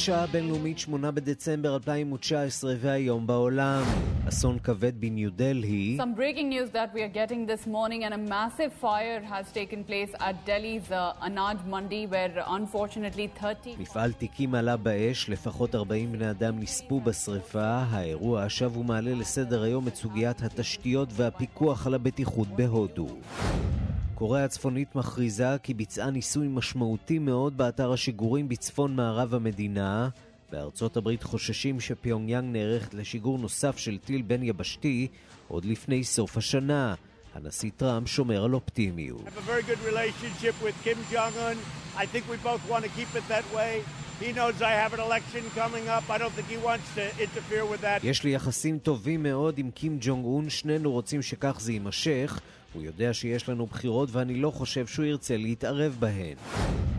השעה הבינלאומית 8 בדצמבר 2019 והיום בעולם. אסון כבד בניו דלהי. Some breaking news that we are getting this morning and a massive fire has taken place at Delhi's uh, Anaj Mandi where unfortunately 30... מפעל תיקים עלה באש, לפחות 40 בני אדם נספו בשרפה. האירוע שב ומעלה לסדר היום את סוגיית התשתיות והפיקוח על הבטיחות בהודו. קוריאה הצפונית מכריזה כי ביצעה ניסוי משמעותי מאוד באתר השיגורים בצפון מערב המדינה. בארצות הברית חוששים שפיונגיאנג נערכת לשיגור נוסף של טיל בין יבשתי עוד לפני סוף השנה. הנשיא טראמפ שומר על אופטימיות. יש לי יחסים טובים מאוד עם קים ג'ונג און, שנינו רוצים שכך זה יימשך. הוא יודע שיש לנו בחירות ואני לא חושב שהוא ירצה להתערב בהן.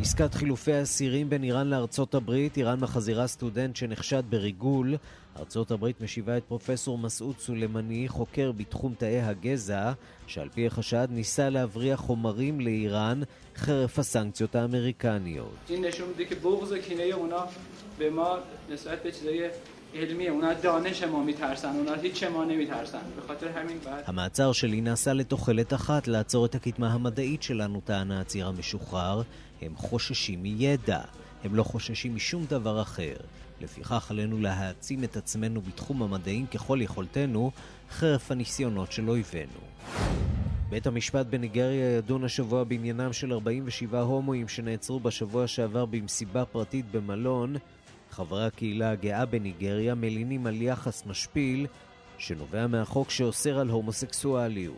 עסקת חילופי האסירים בין איראן לארצות הברית, איראן מחזירה סטודנט שנחשד בריגול. ארצות הברית משיבה את פרופסור מסעוד סולימני, חוקר בתחום תאי הגזע, שעל פי החשד ניסה להבריח חומרים לאיראן חרף הסנקציות האמריקניות. علمیه اونا دانش ما میترسن اونا هیچ ما نمیترسن به خاطر همین بعد המעצר שלי נעשה לתוחלת אחת לעצור את הקדמה המדעית שלנו, טענה הציר המשוחרר. הם חוששים מידע, הם לא חוששים משום דבר אחר. לפיכך עלינו להעצים את עצמנו בתחום המדעים ככל יכולתנו, חרף הניסיונות של אויבינו. בית המשפט בניגריה ידון השבוע בעניינם של 47 הומואים שנעצרו בשבוע שעבר במסיבה פרטית במלון. חברי הקהילה הגאה בניגריה מלינים על יחס משפיל שנובע מהחוק שאוסר על הומוסקסואליות.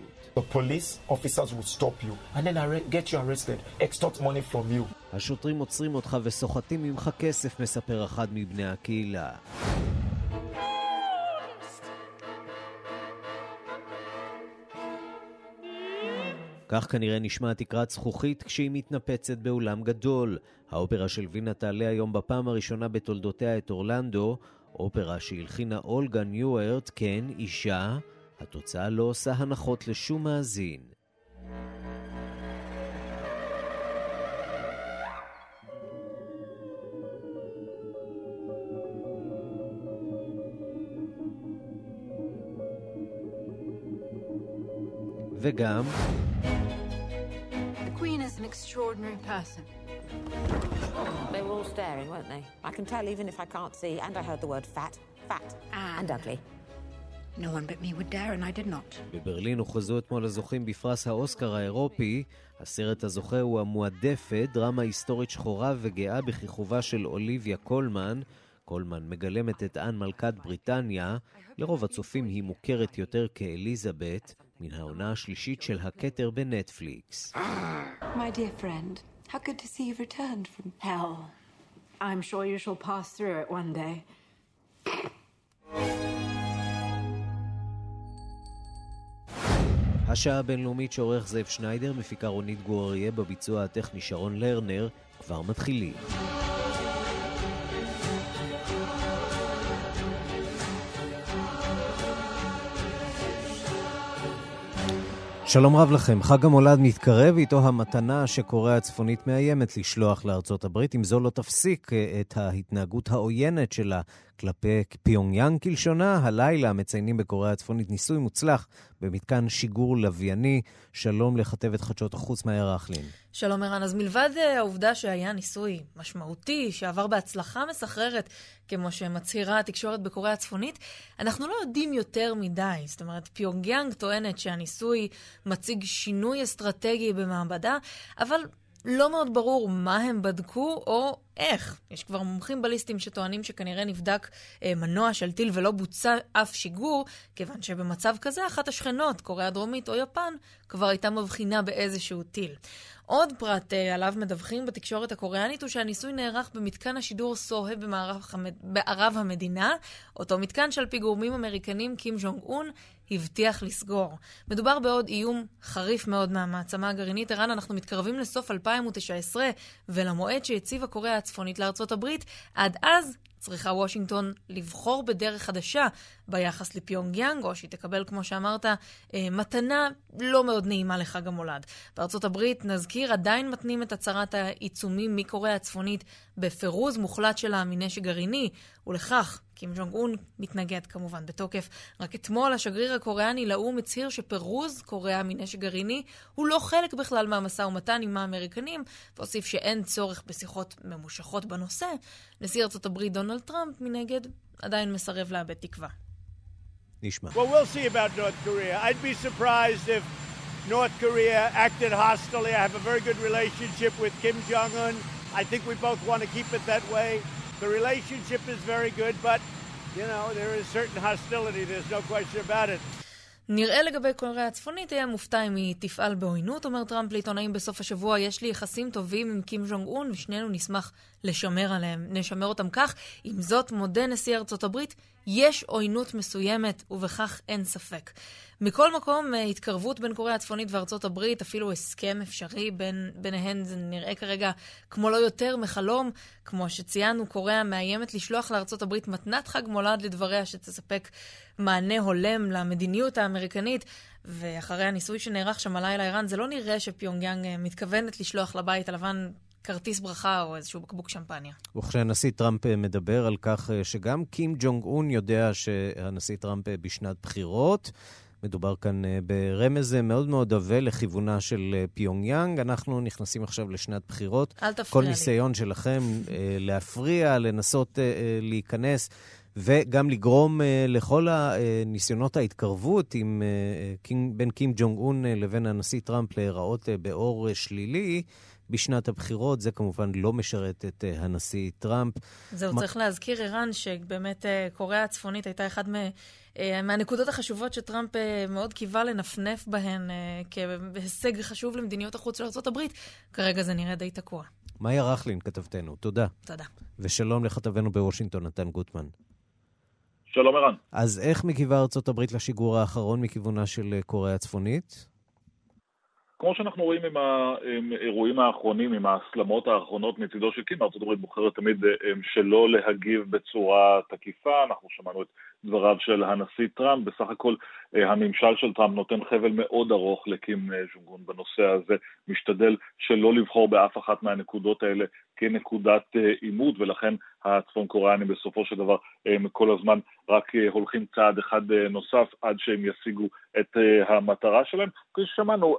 השוטרים עוצרים אותך וסוחטים ממך כסף, מספר אחד מבני הקהילה. כך כנראה נשמע תקרת זכוכית כשהיא מתנפצת באולם גדול. האופרה של וינה תעלה היום בפעם הראשונה בתולדותיה את אורלנדו, אופרה שהלחינה אולגה ניוארט, כן, אישה. התוצאה לא עושה הנחות לשום מאזין. וגם extraordinary person. They were all staring, weren't they? I can tell even if I can't see, and I heard the word fat, fat, and, and ugly. No one but me would dare, and I did not. בברלין הוכרזו אתמול הזוכים בפרס האוסקר האירופי. הסרט הזוכה הוא המועדפת, דרמה היסטורית שחורה וגאה בכיכובה של אוליביה קולמן. קולמן מגלמת את אן מלכת בריטניה. לרוב הצופים היא מוכרת יותר כאליזבת. מן העונה השלישית של הכתר בנטפליקס. My dear friend, how good to see you've returned from hell. I'm sure you shall pass through it one day. השעה הבינלאומית שעורך זאב שניידר, מפיקה רונית גואריה בביצוע הטכני שרון לרנר, כבר מתחילים. שלום רב לכם. חג המולד מתקרב, איתו המתנה שקוריאה הצפונית מאיימת לשלוח לארצות הברית. אם זו לא תפסיק אה, את ההתנהגות העוינת שלה כלפי פיונגיאנג כלשונה, הלילה מציינים בקוריאה הצפונית ניסוי מוצלח במתקן שיגור לווייני. שלום לכתבת חדשות החוץ מאיה רכלין. שלום ערן, אז מלבד אה, העובדה שהיה ניסוי משמעותי, שעבר בהצלחה מסחררת, כמו שמצהירה התקשורת בקוריאה הצפונית, אנחנו לא יודעים יותר מדי. זאת אומרת, פיונגיאנג טוענת שהניסוי מציג שינוי אסטרטגי במעבדה, אבל לא מאוד ברור מה הם בדקו או איך. יש כבר מומחים בליסטים שטוענים שכנראה נבדק אה, מנוע של טיל ולא בוצע אף שיגור, כיוון שבמצב כזה אחת השכנות, קוריאה הדרומית או יפן, כבר הייתה מבחינה באיזשהו טיל. עוד פרט אה, עליו מדווחים בתקשורת הקוריאנית הוא שהניסוי נערך במתקן השידור סוהה במערב המדינה, אותו מתקן שעל פי גורמים אמריקנים קים ז'ונג און הבטיח לסגור. מדובר בעוד איום חריף מאוד מהמעצמה הגרעינית. ערן, אנחנו מתקרבים לסוף 2019 ולמועד שהציבה קוריאה הצפונית לארצות הברית. עד אז צריכה וושינגטון לבחור בדרך חדשה ביחס לפיונג יאנג, או שהיא תקבל, כמו שאמרת, אה, מתנה לא מאוד נעימה לחג המולד. בארצות הברית, נזכיר, עדיין מתנים את הצהרת העיצומים מקוריאה הצפונית בפירוז מוחלט שלה מנשק גרעיני, ולכך קים ג'ונג און מתנגד כמובן בתוקף. רק אתמול השגריר הקוריאני לאו"ם הצהיר שפירוז קוריאה מנשק גרעיני הוא לא חלק בכלל מהמשא ומתן עם האמריקנים, והוסיף שאין צורך בשיחות ממושכות בנושא. נשיא ארצות הברית דונלד טראמפ, מנגד, עדיין מסרב לאבד תקווה. נשמע. Well, we'll see about North Korea. I'd be surprised if North Korea acted hostily. I have a very good relationship with Kim Jong-un. I think we both want to keep it that way. The relationship is very good, but, you know, there is certain hostility. There's no question about it. נראה לגבי קוריאה הצפונית, יהיה מופתע אם היא תפעל בעוינות, אומר טראמפ לעיתונאים בסוף השבוע. יש לי יחסים טובים עם קים ז'ונג און, ושנינו נשמח לשמר עליהם. נשמר אותם כך. עם זאת, מודה נשיא ארצות הברית, יש עוינות מסוימת, ובכך אין ספק. מכל מקום, אה, התקרבות בין קוריאה הצפונית וארצות הברית, אפילו הסכם אפשרי בין, ביניהן, זה נראה כרגע כמו לא יותר מחלום. כמו שציינו, קוריאה מאיימת לשלוח לארצות הברית מתנת חג מולד לדבריה שתספק מענה הולם למדיניות האמריקנית. ואחרי הניסוי שנערך שם הלילה איראן, זה לא נראה שפיונגיאנג אה, מתכוונת לשלוח לבית הלבן כרטיס ברכה או איזשהו בקבוק שמפניה. וכשהנשיא טראמפ אה, מדבר על כך שגם קים ג'ונג און יודע שהנשיא טראמפ בשנת בחירות, מדובר כאן אה, ברמז מאוד מאוד עבה לכיוונה של אה, פיונג יאנג. אנחנו נכנסים עכשיו לשנת בחירות. אל תפריע לי. כל ניסיון שלכם אה, להפריע, לנסות להיכנס. וגם לגרום uh, לכל הניסיונות ההתקרבות עם, uh, קינג, בין קים ג'ונג און uh, לבין הנשיא טראמפ להיראות uh, באור uh, שלילי בשנת הבחירות. זה כמובן לא משרת את uh, הנשיא טראמפ. זהו, מה... צריך להזכיר, ערן, שבאמת uh, קוריאה הצפונית הייתה אחד מ... אה, מהנקודות החשובות שטראמפ אה, מאוד קיווה לנפנף בהן אה, כהישג חשוב למדיניות החוץ של ארה"ב, כרגע זה נראה די תקוע. מאיה רכלין, כתבתנו, תודה. תודה. ושלום לכתבנו בוושינגטון, נתן גוטמן. שלום ערן. אז איך מגיבה ארצות הברית לשיגור האחרון מכיוונה של קוריאה הצפונית? כמו שאנחנו רואים עם האירועים האחרונים, עם ההסלמות האחרונות מצידו של קים, ארה"ב בוחרת תמיד שלא להגיב בצורה תקיפה, אנחנו שמענו את דבריו של הנשיא טראמפ, בסך הכל אה, הממשל של טראמפ נותן חבל מאוד ארוך לקים אה, ז'ונגון בנושא הזה, משתדל שלא לבחור באף אחת מהנקודות האלה כנקודת אה, עימות, ולכן הצפון קוריאנים בסופו של דבר הם כל הזמן רק הולכים צעד אחד נוסף עד שהם ישיגו את המטרה שלהם. כפי ששמענו,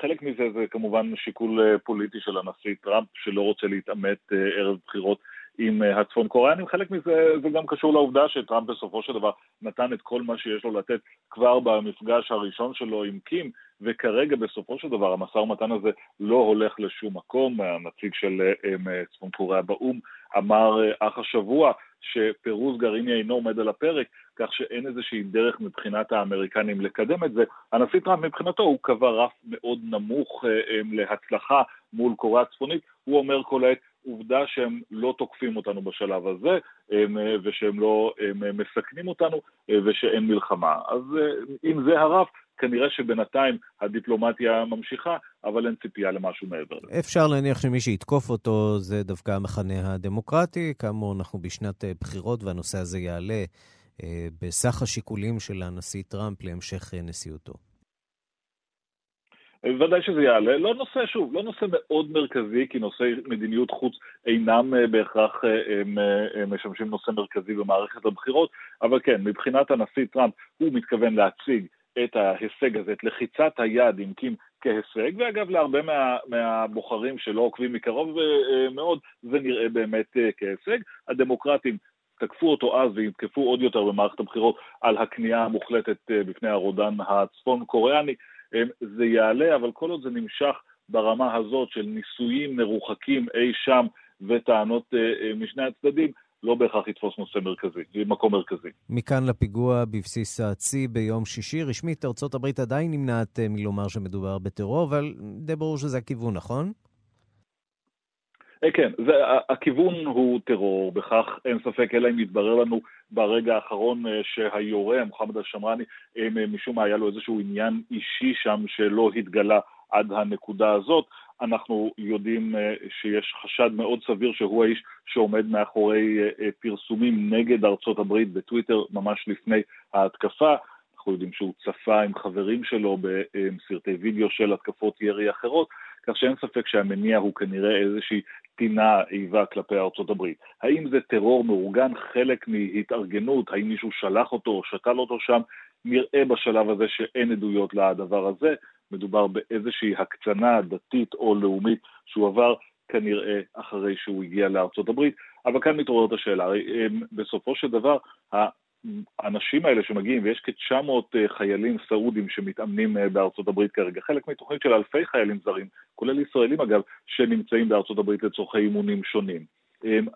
חלק מזה זה כמובן שיקול פוליטי של הנשיא טראמפ, שלא רוצה להתעמת ערב בחירות עם אה, הצפון קוריאנים. חלק מזה זה גם קשור לעובדה שטראמפ בסופו של דבר נתן את כל מה שיש לו לתת כבר במפגש הראשון שלו עם קים, וכרגע בסופו של דבר המשא ומתן הזה לא הולך לשום מקום. הנציג של אה, אה, צפון קוריאה באו"ם אמר אך השבוע שפירוז גרעיני אינו עומד על הפרק, כך שאין איזושהי דרך מבחינת האמריקנים לקדם את זה. הנשיא טראמפ מבחינתו הוא קבע רף מאוד נמוך להצלחה מול קוריאה הצפונית, הוא אומר כל העת עובדה שהם לא תוקפים אותנו בשלב הזה, הם, אה, ושהם לא אה, מסכנים אותנו, אה, ושאין מלחמה. אז אם זה הרף, כנראה שבינתיים הדיפלומטיה ממשיכה, אבל אין ציפייה למשהו מעבר לזה. אפשר להניח שמי שיתקוף אותו זה דווקא המחנה הדמוקרטי. כאמור, אנחנו בשנת בחירות והנושא הזה יעלה בסך השיקולים של הנשיא טראמפ להמשך נשיאותו. ודאי שזה יעלה. לא נושא, שוב, לא נושא מאוד מרכזי, כי נושאי מדיניות חוץ אינם אה, בהכרח אה, הם, אה, הם משמשים נושא מרכזי במערכת הבחירות, אבל כן, מבחינת הנשיא טראמפ, הוא מתכוון להציג את ההישג הזה, את לחיצת היד עם קים כהישג, ואגב להרבה מה, מהבוחרים שלא עוקבים מקרוב מאוד, זה נראה באמת כהישג. הדמוקרטים תקפו אותו אז ויתקפו עוד יותר במערכת הבחירות על הכניעה המוחלטת בפני הרודן הצפון קוריאני. זה יעלה, אבל כל עוד זה נמשך ברמה הזאת של ניסויים מרוחקים אי שם וטענות אה, אה, משני הצדדים, לא בהכרח יתפוס נושא מרכזי, מקום מרכזי. מכאן לפיגוע בבסיס הצי ביום שישי. רשמית, ארצות הברית עדיין נמנעת אה, מלומר שמדובר בטרור, אבל די ברור שזה הכיוון, נכון? כן, זה, הכיוון הוא טרור, בכך אין ספק, אלא אם יתברר לנו ברגע האחרון שהיורה, מוחמד אל-שמרני, משום מה היה לו איזשהו עניין אישי שם שלא התגלה עד הנקודה הזאת. אנחנו יודעים שיש חשד מאוד סביר שהוא האיש שעומד מאחורי פרסומים נגד ארצות הברית בטוויטר ממש לפני ההתקפה. אנחנו יודעים שהוא צפה עם חברים שלו בסרטי וידאו של התקפות ירי אחרות, כך שאין ספק שהמניע הוא כנראה איזושהי טינה איבה כלפי ארצות הברית. האם זה טרור מאורגן, חלק מהתארגנות, האם מישהו שלח אותו או שתל אותו שם, נראה בשלב הזה שאין עדויות לדבר הזה. מדובר באיזושהי הקצנה דתית או לאומית שהוא עבר כנראה אחרי שהוא הגיע לארצות הברית, אבל כאן מתעוררת השאלה, הרי בסופו של דבר האנשים האלה שמגיעים, ויש כ-900 אה, חיילים סעודים שמתאמנים אה, בארצות הברית כרגע, חלק מתוכנית של אלפי חיילים זרים, כולל ישראלים אגב, שנמצאים בארצות הברית לצורכי אימונים שונים.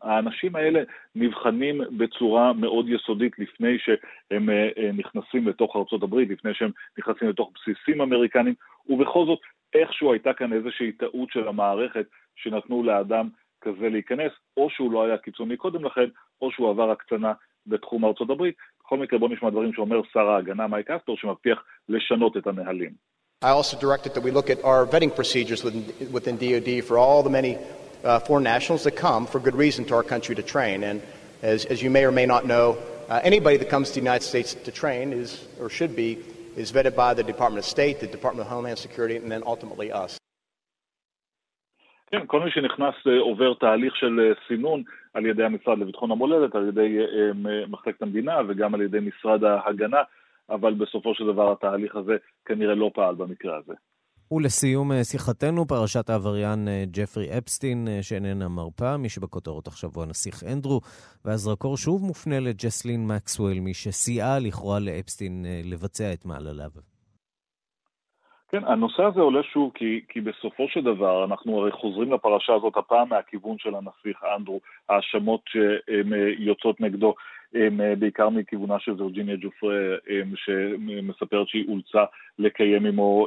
האנשים האלה נבחנים בצורה מאוד יסודית לפני שהם אה, נכנסים לתוך הברית, לפני שהם נכנסים לתוך בסיסים אמריקנים, ובכל זאת איכשהו הייתה כאן איזושהי טעות של המערכת שנתנו לאדם כזה להיכנס, או שהוא לא היה קיצוני קודם לכן, או שהוא עבר הקצנה בתחום הברית. בכל מקרה בוא נשמע דברים שאומר שר ההגנה מייק אסטור שמבטיח לשנות את הנהלים. I also directed that we look at our vetting procedures within, within DoD for all the many uh, foreign nationals that come for good reason to our country to train. And as, as you may or may not know, uh, anybody that comes to the United States to train is, or should be, is vetted by the Department of State, the Department of Homeland Security, and then ultimately us. כן, כל מי שנכנס עובר תהליך של סינון על ידי המשרד לביטחון המולדת, על ידי מחלקת המדינה וגם על ידי משרד ההגנה, אבל בסופו של דבר התהליך הזה כנראה לא פעל במקרה הזה. ולסיום שיחתנו, פרשת העבריין ג'פרי אפסטין, שאיננה מרפה, מי שבכותרות עכשיו הוא הנסיך אנדרו, והזרקור שוב מופנה לג'סלין מקסוול, מי שסייעה לכאורה לאפסטין לבצע את מעלליו. כן, הנושא הזה עולה שוב כי, כי בסופו של דבר אנחנו הרי חוזרים לפרשה הזאת הפעם מהכיוון של הנסיך אנדרו, האשמות שיוצאות נגדו, בעיקר מכיוונה של וירג'יניה ג'ופרה, שמספרת שהיא אולצה לקיים עמו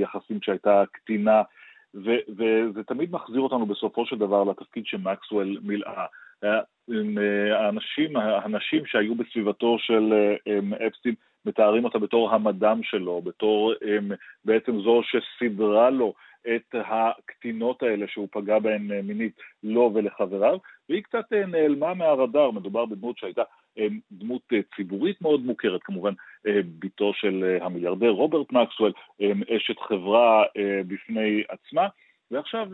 יחסים כשהייתה קטינה, וזה תמיד מחזיר אותנו בסופו של דבר לתפקיד שמקסוול מילאה. האנשים, האנשים שהיו בסביבתו של אפסטין מתארים אותה בתור המדם שלו, בתור בעצם זו שסידרה לו את הקטינות האלה שהוא פגע בהן uh, מינית לו ולחבריו, והיא קצת uh, נעלמה מהרדאר, מדובר בדמות שהייתה um, דמות ציבורית מאוד מוכרת, כמובן בתו של המיליארדר רוברט מקסוול, um, אשת חברה בפני עצמה. ועכשיו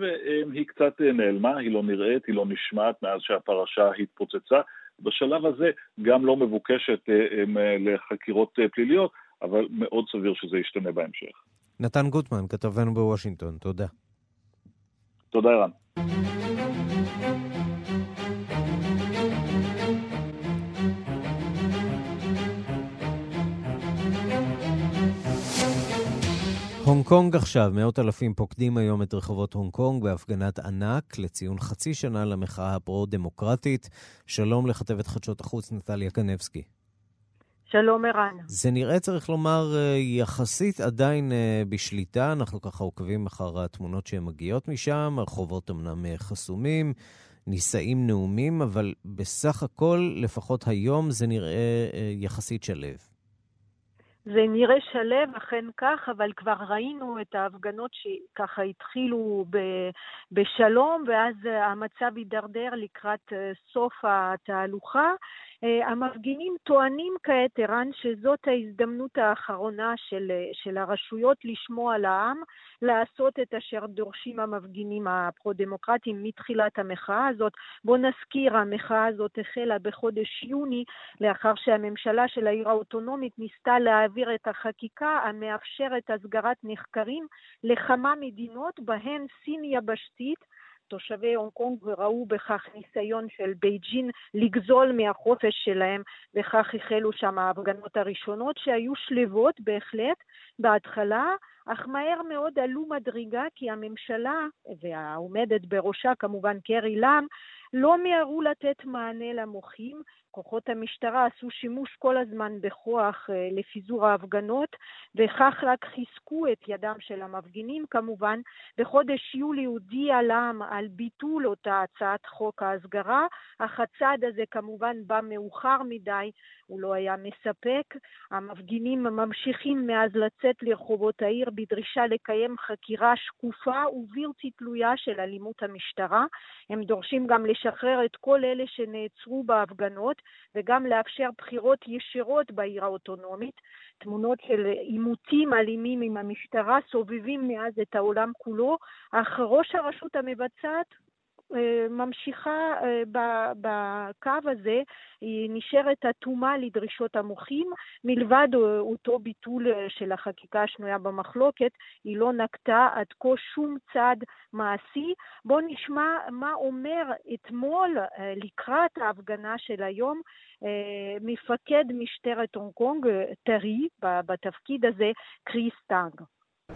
היא קצת נעלמה, היא לא נראית, היא לא נשמעת מאז שהפרשה התפוצצה. בשלב הזה גם לא מבוקשת לחקירות פליליות, אבל מאוד סביר שזה ישתנה בהמשך. נתן גוטמן, כתבנו בוושינגטון, תודה. תודה, ערן. הונג קונג עכשיו, מאות אלפים פוקדים היום את רחובות הונג קונג בהפגנת ענק לציון חצי שנה למחאה הפרו-דמוקרטית. שלום לכתבת חדשות החוץ נטליה קנבסקי. שלום ערן. זה נראה, צריך לומר, יחסית עדיין בשליטה. אנחנו ככה עוקבים אחר התמונות שהן מגיעות משם. הרחובות אמנם חסומים, נישאים נאומים, אבל בסך הכל, לפחות היום, זה נראה יחסית שלב. זה נראה שלב, אכן כך, אבל כבר ראינו את ההפגנות שככה התחילו ב- בשלום, ואז המצב הידרדר לקראת סוף התהלוכה. המפגינים טוענים כעת, ערן, שזאת ההזדמנות האחרונה של, של הרשויות לשמוע לעם, לעשות את אשר דורשים המפגינים הפרו-דמוקרטיים מתחילת המחאה הזאת. בואו נזכיר, המחאה הזאת החלה בחודש יוני, לאחר שהממשלה של העיר האוטונומית ניסתה להעביר את החקיקה המאפשרת הסגרת נחקרים לכמה מדינות, בהן סין יבשתית, תושבי הונג קונג וראו בכך ניסיון של בייג'ין לגזול מהחופש שלהם, וכך החלו שם ההפגנות הראשונות שהיו שלוות בהחלט. בהתחלה, אך מהר מאוד עלו מדרגה כי הממשלה, והעומדת בראשה כמובן קרי לאם, לא מיהרו לתת מענה למוחים, כוחות המשטרה עשו שימוש כל הזמן בכוח אה, לפיזור ההפגנות, וכך רק חיזקו את ידם של המפגינים כמובן. בחודש יולי הודיע לעם על ביטול אותה הצעת חוק ההסגרה, אך הצעד הזה כמובן בא מאוחר מדי, הוא לא היה מספק. המפגינים ממשיכים מאז לצאת לרחובות העיר בדרישה לקיים חקירה שקופה ובלתי תלויה של אלימות המשטרה. הם דורשים גם לשחרר את כל אלה שנעצרו בהפגנות וגם לאפשר בחירות ישירות בעיר האוטונומית. תמונות של עימותים אלימים עם המשטרה סובבים מאז את העולם כולו, אך ראש הרשות המבצעת ממשיכה אה, בקו הזה, היא נשארת אטומה לדרישות המוחים, מלבד אה, אותו ביטול של החקיקה השנויה במחלוקת, היא לא נקטה עד כה שום צעד מעשי. בואו נשמע מה אומר אתמול לקראת ההפגנה של היום מפקד משטרת הונג קונג, טרי, בתפקיד הזה, קריס טאנג.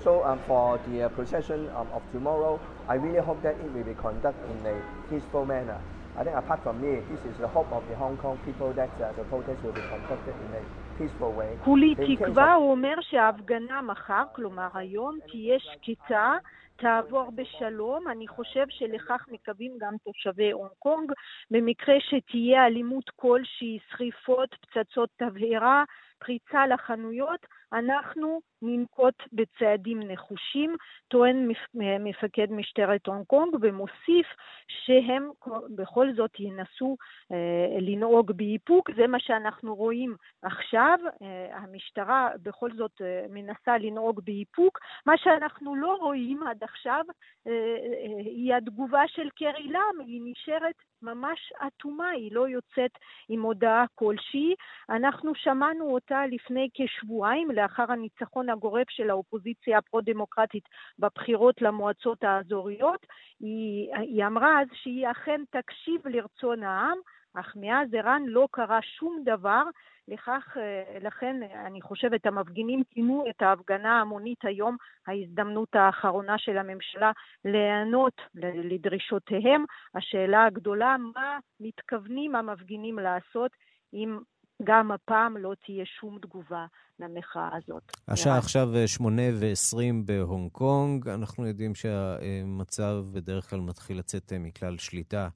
So um, for the uh, procession um, of tomorrow, I really hope that it will be conducted in a peaceful manner. I think apart from me, this is the hope of the Hong Kong people that uh, the protest will be conducted in a peaceful way. כולי תקווה, הוא אומר שההפגנה מחר, כלומר היום, תהיה שקטה, תעבור בשלום. אני חושב שלכך מקווים גם תושבי הונג קונג. במקרה שתהיה אלימות כלשהי, שריפות, פצצות תבערה, פריצה לחנויות, אנחנו ננקוט בצעדים נחושים, טוען מפקד משטרת הונג קונג ומוסיף שהם בכל זאת ינסו אה, לנהוג באיפוק, זה מה שאנחנו רואים עכשיו, אה, המשטרה בכל זאת אה, מנסה לנהוג באיפוק, מה שאנחנו לא רואים עד עכשיו אה, אה, היא התגובה של קרי לם, היא נשארת ממש אטומה, היא לא יוצאת עם הודעה כלשהי. אנחנו שמענו אותה לפני כשבועיים, לאחר הניצחון הגורף של האופוזיציה הפרו-דמוקרטית בבחירות למועצות האזוריות. היא, היא אמרה אז שהיא אכן תקשיב לרצון העם, אך מאז ערן לא קרה שום דבר. לכך, אה, לכן אני חושבת המפגינים כינו את ההפגנה ההמונית היום ההזדמנות האחרונה של הממשלה להיענות לדרישותיהם. השאלה הגדולה, מה מתכוונים המפגינים לעשות אם גם הפעם לא תהיה שום תגובה למחאה הזאת. השעה עכשיו אה, שמונה ועשרים בהונג קונג. אנחנו יודעים שהמצב בדרך כלל מתחיל לצאת אה, מכלל שליטה.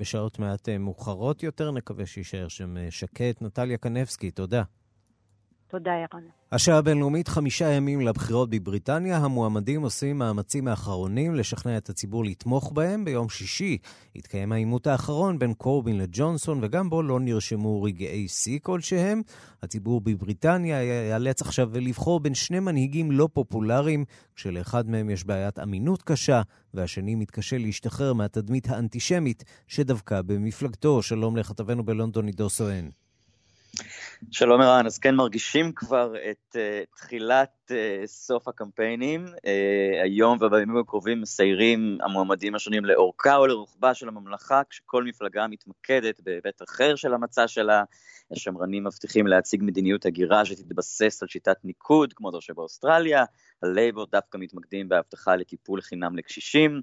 בשעות מעט אה, מאוחרות יותר. נקווה שיישאר שם אה, שקט. נטליה קנבסקי, תודה. תודה, ירון. השעה הבינלאומית, חמישה ימים לבחירות בבריטניה. המועמדים עושים מאמצים האחרונים לשכנע את הציבור לתמוך בהם. ביום שישי התקיים העימות האחרון בין קורבין לג'ונסון, וגם בו לא נרשמו רגעי שיא כלשהם. הציבור בבריטניה ייאלץ עכשיו לבחור בין שני מנהיגים לא פופולריים, כשלאחד מהם יש בעיית אמינות קשה, והשני מתקשה להשתחרר מהתדמית האנטישמית שדבקה במפלגתו. שלום לכתבנו בלונדון, עידו סואן. שלום ערן, אז כן מרגישים כבר את uh, תחילת uh, סוף הקמפיינים. Uh, היום ובימים הקרובים מסיירים המועמדים השונים לאורכה או לרוחבה של הממלכה, כשכל מפלגה מתמקדת בהיבט אחר של המצע שלה. השמרנים מבטיחים להציג מדיניות הגירה שתתבסס על שיטת ניקוד, כמו זו שבאוסטרליה. הלייבור דווקא מתמקדים בהבטחה לקיפול חינם לקשישים.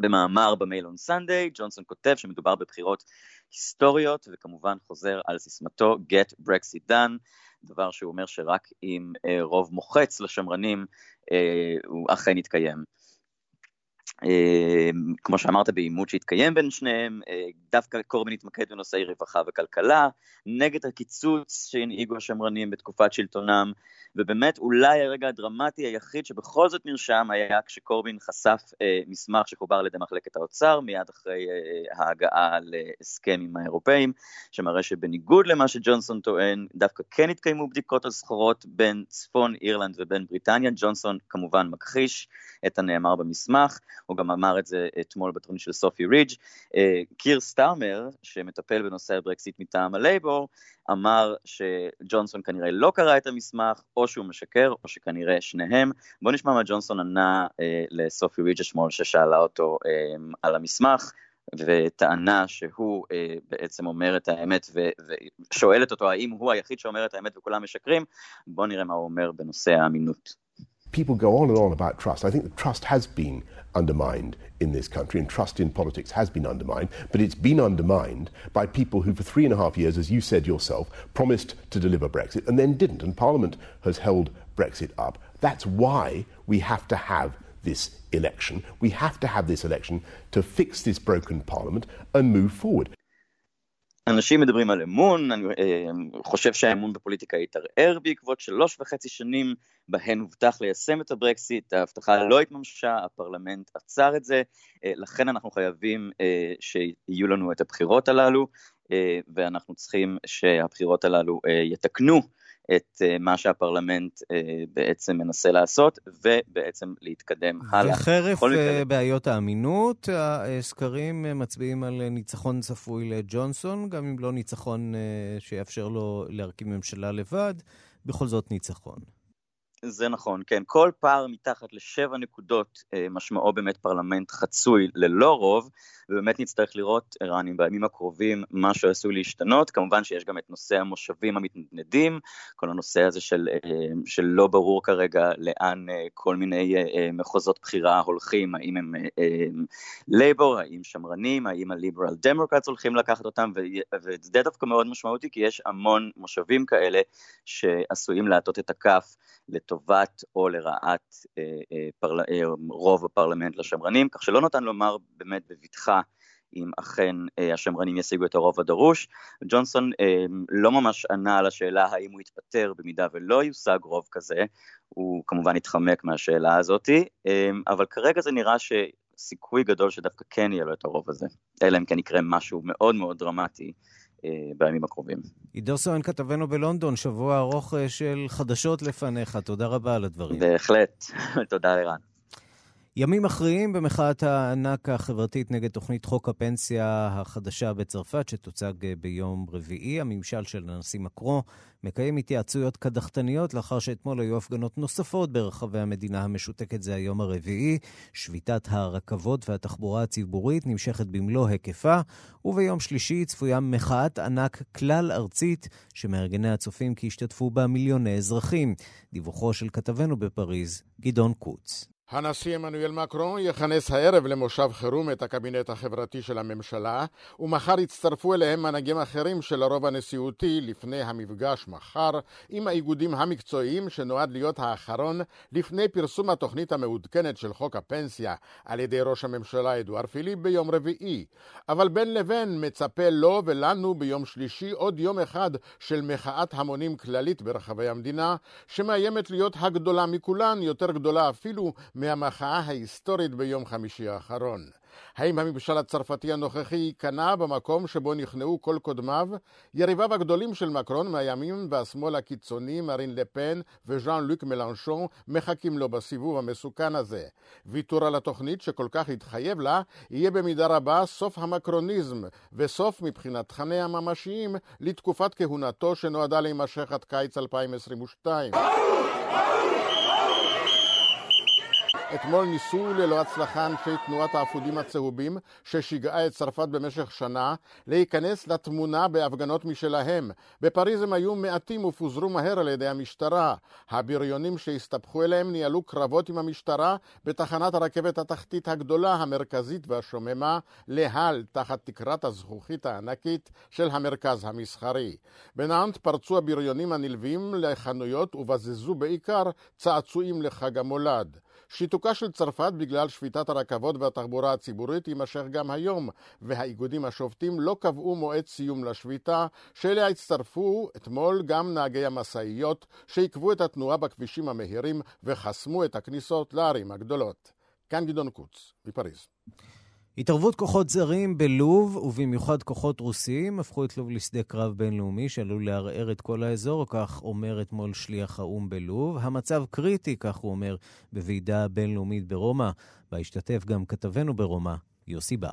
במאמר במייל און סנדיי, ג'ונסון כותב שמדובר בבחירות היסטוריות, וכמובן חוזר על סיסמתו Get Brexit Done, דבר שהוא אומר שרק עם אה, רוב מוחץ לשמרנים אה, הוא אכן יתקיים. אה, כמו שאמרת, בעימות שהתקיים בין שניהם, אה, דווקא קורבין התמקד בנושאי רווחה וכלכלה, נגד הקיצוץ שהנהיגו השמרנים בתקופת שלטונם, ובאמת אולי הרגע הדרמטי היחיד שבכל זאת נרשם היה כשקורבין חשף אה, מסמך שחובר על ידי מחלקת האוצר, מיד אחרי ההגעה להסכם עם האירופאים, שמראה שבניגוד למה שג'ונסון טוען, דווקא כן התקיימו בדיקות על סחורות בין צפון אירלנד ובין בריטניה, ג'ונסון כמובן מכחיש את הנאמר במסמך, הוא גם אמר את זה אתמול בתוכנית של סופי רידג'. אה, קיר סטארמר, שמטפל בנושא הברקסיט מטעם הלייבור, אמר שג'ונסון כנראה לא קרא את המסמך, או שהוא משקר, או שכנראה שניהם. בואו נשמע מה ג'ונסון ענה אה, לסופי רידג' אתמול, ששאלה אותו אה, על המסמך. וטענה שהוא אה, בעצם אומר את האמת ו- ושואלת אותו האם הוא היחיד שאומר את האמת וכולם משקרים, בואו נראה מה הוא אומר בנושא האמינות. People go on and on about trust. I think the trust has been undermined in this country, and trust in politics has been undermined, but it's been undermined by people who, for three and a half years, as you said yourself, promised to deliver Brexit and then didn't. And Parliament has held Brexit up. That's why we have to have this election. We have to have this election to fix this broken Parliament and move forward. אנשים מדברים על אמון, אני אה, חושב שהאמון בפוליטיקה יתערער בעקבות שלוש וחצי שנים בהן הובטח ליישם את הברקסיט, ההבטחה לא התממשה, הפרלמנט עצר את זה, אה, לכן אנחנו חייבים אה, שיהיו לנו את הבחירות הללו, ואנחנו צריכים שהבחירות הללו יתקנו את אה, מה שהפרלמנט אה, בעצם מנסה לעשות, ובעצם להתקדם הלאה. וחרף אה, בעיות האמינות, הסקרים מצביעים על ניצחון צפוי לג'ונסון, גם אם לא ניצחון שיאפשר לו להרכיב ממשלה לבד, בכל זאת ניצחון. זה נכון, כן. כל פער מתחת לשבע נקודות אה, משמעו באמת פרלמנט חצוי ללא רוב, ובאמת נצטרך לראות, ערן, בימים הקרובים משהו עשוי להשתנות. כמובן שיש גם את נושא המושבים המתנדנדים, כל הנושא הזה של, אה, של לא ברור כרגע לאן אה, כל מיני מחוזות בחירה הולכים, האם הם לייבור, האם שמרנים, האם הליברל דמוקרטס הולכים לקחת אותם, וזה דווקא מאוד משמעותי, כי יש המון מושבים כאלה שעשויים להטות את הכף. לטובת או לרעת אה, אה. אה, רוב הפרלמנט לשמרנים, כך שלא ניתן לומר באמת בבטחה אם אכן השמרנים ישיגו את הרוב הדרוש. ג'ונסון לא ממש ענה על השאלה האם הוא יתפטר במידה ולא יושג רוב כזה, הוא כמובן התחמק מהשאלה הזאת, אה, אבל כרגע זה נראה שסיכוי גדול שדווקא כן יהיה לו את הרוב הזה, אלא אם כן יקרה משהו מאוד מאוד דרמטי בימים הקרובים. עידו סואן, כתבנו בלונדון, שבוע ארוך אה, של חדשות לפניך. תודה רבה על הדברים. בהחלט. תודה, ערן. ימים מכריעים במחאת הענק החברתית נגד תוכנית חוק הפנסיה החדשה בצרפת, שתוצג ביום רביעי. הממשל של הנשיא מקרו מקיים התייעצויות קדחתניות לאחר שאתמול היו הפגנות נוספות ברחבי המדינה המשותקת זה היום הרביעי. שביתת הרכבות והתחבורה הציבורית נמשכת במלוא היקפה, וביום שלישי צפויה מחאת ענק כלל ארצית, שמארגני הצופים כי השתתפו בה מיליוני אזרחים. דיווחו של כתבנו בפריז, גדעון קוץ. הנשיא עמנואל מקרון יכנס הערב למושב חירום את הקבינט החברתי של הממשלה, ומחר יצטרפו אליהם מנהיגים אחרים של הרוב הנשיאותי לפני המפגש מחר עם האיגודים המקצועיים שנועד להיות האחרון לפני פרסום התוכנית המעודכנת של חוק הפנסיה על ידי ראש הממשלה אדואר פיליפ ביום רביעי. אבל בין לבין מצפה לו ולנו ביום שלישי עוד יום אחד של מחאת המונים כללית ברחבי המדינה, שמאיימת להיות הגדולה מכולן, יותר גדולה אפילו מהמחאה ההיסטורית ביום חמישי האחרון. האם הממשל הצרפתי הנוכחי ייכנע במקום שבו נכנעו כל קודמיו? יריביו הגדולים של מקרון מהימין והשמאל הקיצוני, מרין לפן וז'אן לוק מלנשון, מחכים לו בסיבוב המסוכן הזה. ויתור על התוכנית שכל כך התחייב לה, יהיה במידה רבה סוף המקרוניזם, וסוף מבחינת תכניה הממשיים לתקופת כהונתו שנועדה להימשך עד קיץ 2022. אתמול ניסו ללא הצלחה אנשי תנועת האפודים הצהובים, ששיגעה את צרפת במשך שנה, להיכנס לתמונה בהפגנות משלהם. בפריז הם היו מעטים ופוזרו מהר על ידי המשטרה. הבריונים שהסתבכו אליהם ניהלו קרבות עם המשטרה בתחנת הרכבת התחתית הגדולה, המרכזית והשוממה, להל, תחת תקרת הזכוכית הענקית של המרכז המסחרי. בנאנט פרצו הבריונים הנלווים לחנויות ובזזו בעיקר צעצועים לחג המולד. שיתוקה של צרפת בגלל שביתת הרכבות והתחבורה הציבורית יימשך גם היום, והאיגודים השובתים לא קבעו מועד סיום לשביתה, שאליה הצטרפו אתמול גם נהגי המשאיות, שעיכבו את התנועה בכבישים המהירים וחסמו את הכניסות לערים הגדולות. כאן גדעון קוץ, מפריז. התערבות כוחות זרים בלוב, ובמיוחד כוחות רוסיים, הפכו את לוב לשדה קרב בינלאומי שעלול לערער את כל האזור, כך אומר אתמול שליח האו"ם בלוב. המצב קריטי, כך הוא אומר, בוועידה בינלאומית ברומא, בה השתתף גם כתבנו ברומא, יוסי בר.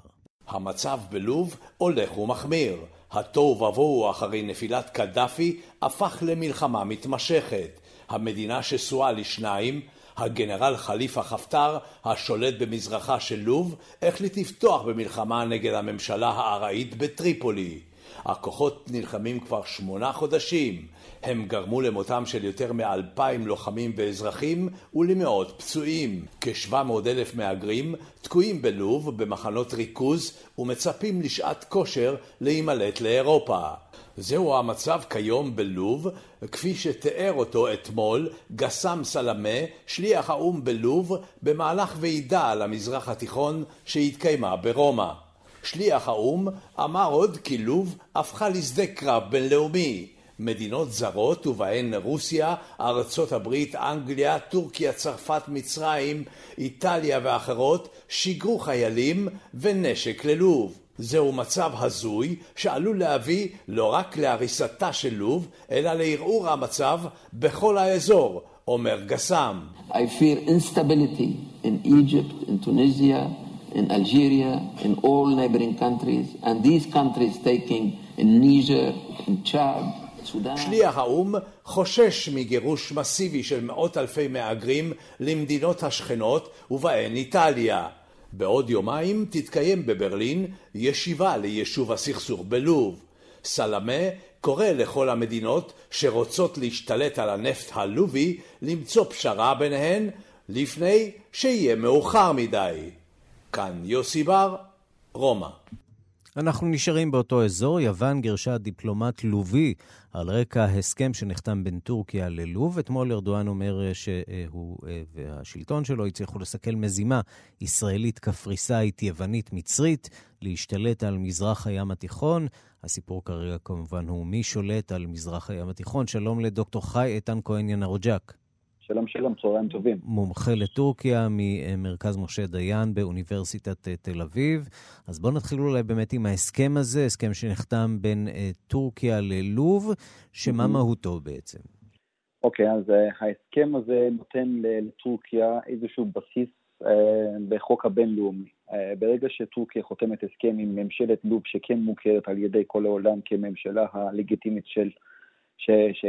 המצב בלוב הולך ומחמיר. התוהו ובוהו אחרי נפילת קדאפי הפך למלחמה מתמשכת. המדינה שסועה לשניים, הגנרל חליפה חפטר, השולט במזרחה של לוב, החליט לפתוח במלחמה נגד הממשלה הארעית בטריפולי. הכוחות נלחמים כבר שמונה חודשים. הם גרמו למותם של יותר מאלפיים לוחמים ואזרחים ולמאות פצועים. כ-700 אלף מהגרים תקועים בלוב במחנות ריכוז ומצפים לשעת כושר להימלט לאירופה. זהו המצב כיום בלוב, כפי שתיאר אותו אתמול גסם סלמה, שליח האו"ם בלוב, במהלך ועידה על המזרח התיכון שהתקיימה ברומא. שליח האו"ם אמר עוד כי לוב הפכה לשדה קרב בינלאומי. מדינות זרות, ובהן רוסיה, ארצות הברית, אנגליה, טורקיה, צרפת, מצרים, איטליה ואחרות, שיגרו חיילים ונשק ללוב. זהו מצב הזוי שעלול להביא לא רק להריסתה של לוב, אלא לערעור המצב בכל האזור, אומר גסם. I fear instability in Egypt, in Tunisia, in Algeria, in all neighboring countries, and these countries taking in Niger, in Chad, שליח האו"ם חושש מגירוש מסיבי של מאות אלפי מהגרים למדינות השכנות ובהן איטליה. בעוד יומיים תתקיים בברלין ישיבה ליישוב הסכסוך בלוב. סלמה קורא לכל המדינות שרוצות להשתלט על הנפט הלובי למצוא פשרה ביניהן לפני שיהיה מאוחר מדי. כאן יוסי בר, רומא. אנחנו נשארים באותו אזור. יוון גירשה דיפלומט לובי על רקע הסכם שנחתם בין טורקיה ללוב. אתמול ארדואן אומר שהוא והשלטון שלו הצליחו לסכל מזימה ישראלית, קפריסאית, יוונית, מצרית, להשתלט על מזרח הים התיכון. הסיפור כרגע כמובן הוא מי שולט על מזרח הים התיכון. שלום לדוקטור חי איתן כהן ינרוג'ק. שלום שלום, צהריים טובים. מומחה לטורקיה ממרכז משה דיין באוניברסיטת תל אביב. אז בואו נתחיל אולי באמת עם ההסכם הזה, הסכם שנחתם בין uh, טורקיה ללוב, שמה mm-hmm. מהותו בעצם? אוקיי, okay, אז uh, ההסכם הזה נותן לטורקיה איזשהו בסיס בחוק הבינלאומי. ברגע שטורקיה חותמת הסכם עם ממשלת לוב, שכן מוכרת על ידי כל העולם כממשלה הלגיטימית של ש, ש,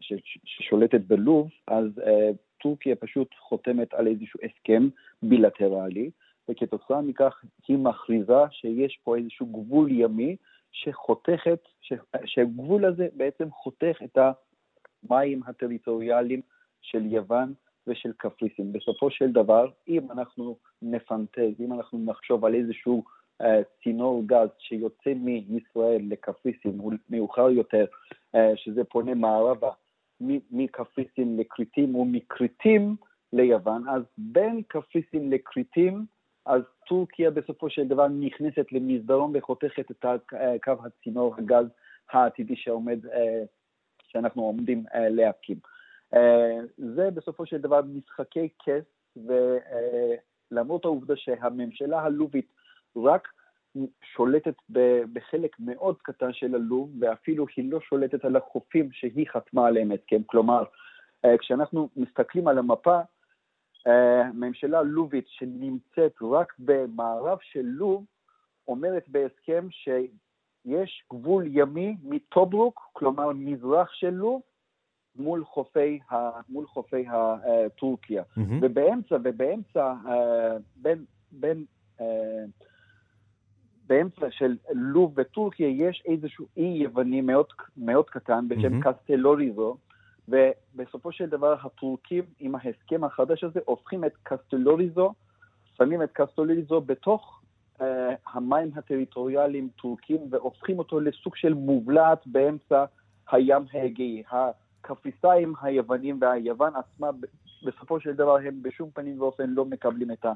ש, ש, ששולטת בלוב, אז uh, טורקיה פשוט חותמת על איזשהו הסכם בילטרלי, וכתוצאה מכך היא מכריזה שיש פה איזשהו גבול ימי שחותכת, ש, שהגבול הזה בעצם חותך את המים הטריטוריאליים של יוון ושל קפריסין. בסופו של דבר, אם אנחנו נפנטז, אם אנחנו נחשוב על איזשהו צינור גז שיוצא מישראל לקפריסין, מאוחר יותר, אה, שזה פונה מערבה מקפריסין לכריתים ומכריתים ליוון, אז בין קפריסין לכריתים, אז טורקיה בסופו של דבר נכנסת למסדרון וחותכת את אה, קו הצינור הגז העתידי שעומד, שאנחנו עומדים להקים. זה בסופו של דבר משחקי כס, ולמרות העובדה שהממשלה הלובית רק שולטת בחלק מאוד קטן של הלוב, ואפילו היא לא שולטת על החופים שהיא חתמה עליהם הסכם. כלומר, אה, כשאנחנו מסתכלים על המפה, אה, הלובית שנמצאת רק במערב של לוב, אומרת בהסכם שיש גבול ימי מטוברוק, כלומר מזרח של לוב, מול חופי, ה, מול חופי הטורקיה. Mm-hmm. ובאמצע, ובאמצע, בין, בין באמצע של לוב וטורקיה יש איזשהו אי יווני מאוד, מאוד קטן בשם mm-hmm. קסטלוריזו, ובסופו של דבר הטורקים עם ההסכם החדש הזה הופכים את קסטלוריזו, שמים את קסטלוריזו בתוך uh, המים הטריטוריאליים טורקים והופכים אותו לסוג של מובלעת באמצע הים האגאי. הקפריסאים, היוונים והיוון עצמה בסופו של דבר הם בשום פנים ואופן לא מקבלים את